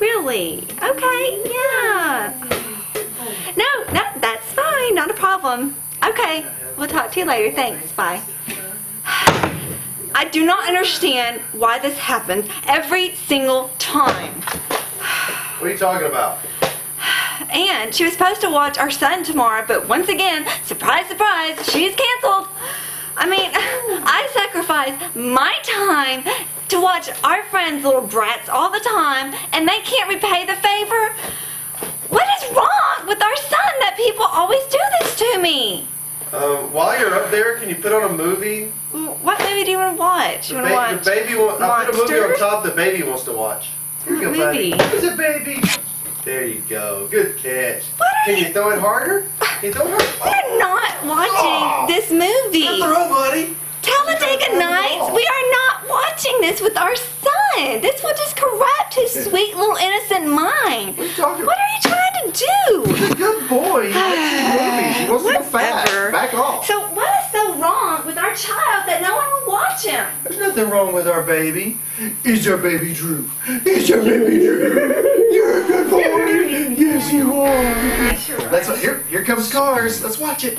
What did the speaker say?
Really? Okay, yeah. No, no, that's fine. Not a problem. Okay, we'll talk to you later. Thanks. Bye. I do not understand why this happens every single time. What are you talking about? And she was supposed to watch our son tomorrow, but once again, surprise, surprise, she's canceled. I mean, I sacrifice my time to watch our friends' little brats all the time, and they can't repay the favor. What is wrong with our son that people always do this to me? Um, while you're up there, can you put on a movie? What movie do you want to watch? The, You want to watch? the baby. Wa- I put a movie on top the baby wants to watch. Here you go, buddy. Who's a baby? There you go. Good catch. What Can you- you throw it harder? Can you throw it harder? We're not watching Oh. this movie. Throw, buddy. Talladega Nights, we are not watching this with our son. This will just corrupt his sweet little innocent mind. What are you What are you trying to do? He's a good boy. He likes movies. He wants to go fast. Back off. So what is so wrong with our child that no one will watch him? There's nothing wrong with our baby. He's our baby Drew. He's our baby Drew. You're a good boy. Yes, you are. That's what. Here, here comes cars. Let's watch it.